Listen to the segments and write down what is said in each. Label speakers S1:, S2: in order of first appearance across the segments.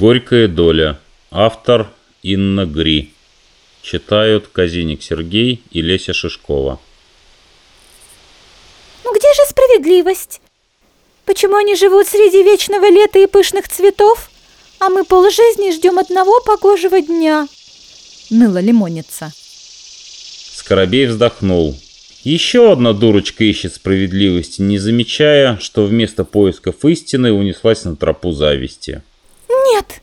S1: Горькая доля. Автор Инна Гри. Читают Казиник Сергей и Леся Шишкова.
S2: Ну где же справедливость? Почему они живут среди вечного лета и пышных цветов, а мы полжизни ждем одного погожего дня? Ныла лимонница.
S1: Скоробей вздохнул. Еще одна дурочка ищет справедливости, не замечая, что вместо поисков истины унеслась на тропу зависти.
S2: Нет,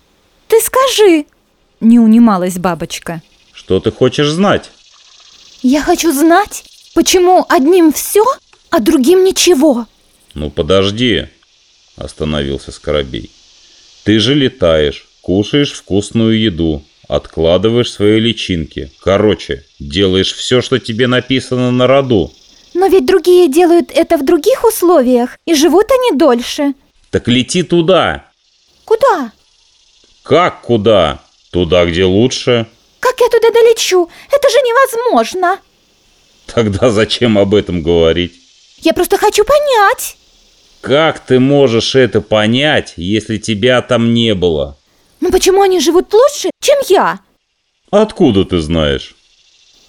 S2: ты скажи, не унималась бабочка.
S1: Что ты хочешь знать?
S2: Я хочу знать, почему одним все, а другим ничего.
S1: Ну подожди, остановился Скоробей. Ты же летаешь, кушаешь вкусную еду, откладываешь свои личинки. Короче, делаешь все, что тебе написано на роду.
S2: Но ведь другие делают это в других условиях, и живут они дольше.
S1: Так лети туда.
S2: Куда?
S1: Как куда? Туда, где лучше.
S2: Как я туда долечу? Это же невозможно.
S1: Тогда зачем об этом говорить?
S2: Я просто хочу понять.
S1: Как ты можешь это понять, если тебя там не было?
S2: Ну почему они живут лучше, чем я?
S1: Откуда ты знаешь?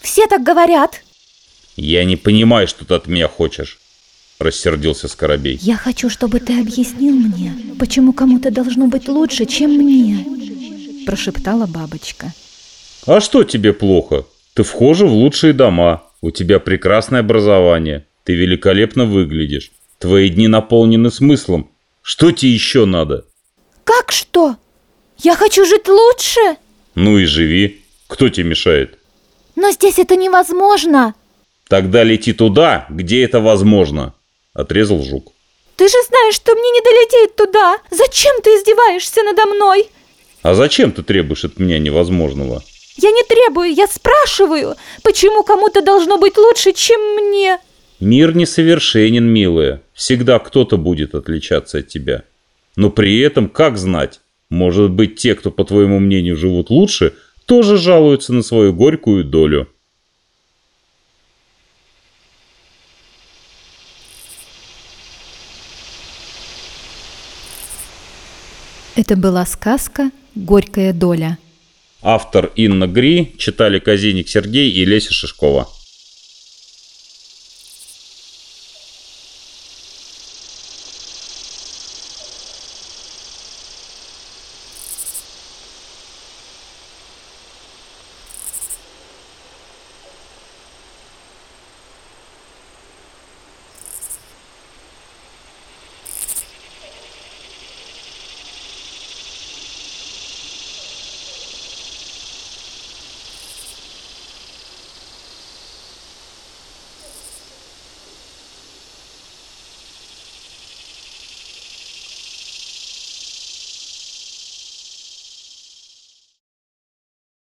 S2: Все так говорят.
S1: Я не понимаю, что ты от меня хочешь. Рассердился Скоробей.
S2: Я хочу, чтобы ты объяснил мне, почему кому-то должно быть лучше, чем мне. Прошептала бабочка.
S1: А что тебе плохо? Ты вхожа в лучшие дома. У тебя прекрасное образование. Ты великолепно выглядишь. Твои дни наполнены смыслом. Что тебе еще надо?
S2: Как что? Я хочу жить лучше.
S1: Ну и живи. Кто тебе мешает?
S2: Но здесь это невозможно.
S1: Тогда лети туда, где это возможно. Отрезал жук.
S2: Ты же знаешь, что мне не долететь туда. Зачем ты издеваешься надо мной?
S1: А зачем ты требуешь от меня невозможного?
S2: Я не требую, я спрашиваю, почему кому-то должно быть лучше, чем мне?
S1: Мир несовершенен, милая. Всегда кто-то будет отличаться от тебя. Но при этом, как знать, может быть, те, кто, по твоему мнению, живут лучше, тоже жалуются на свою горькую долю.
S2: Это была сказка «Горькая доля».
S1: Автор Инна Гри читали Казиник Сергей и Леся Шишкова.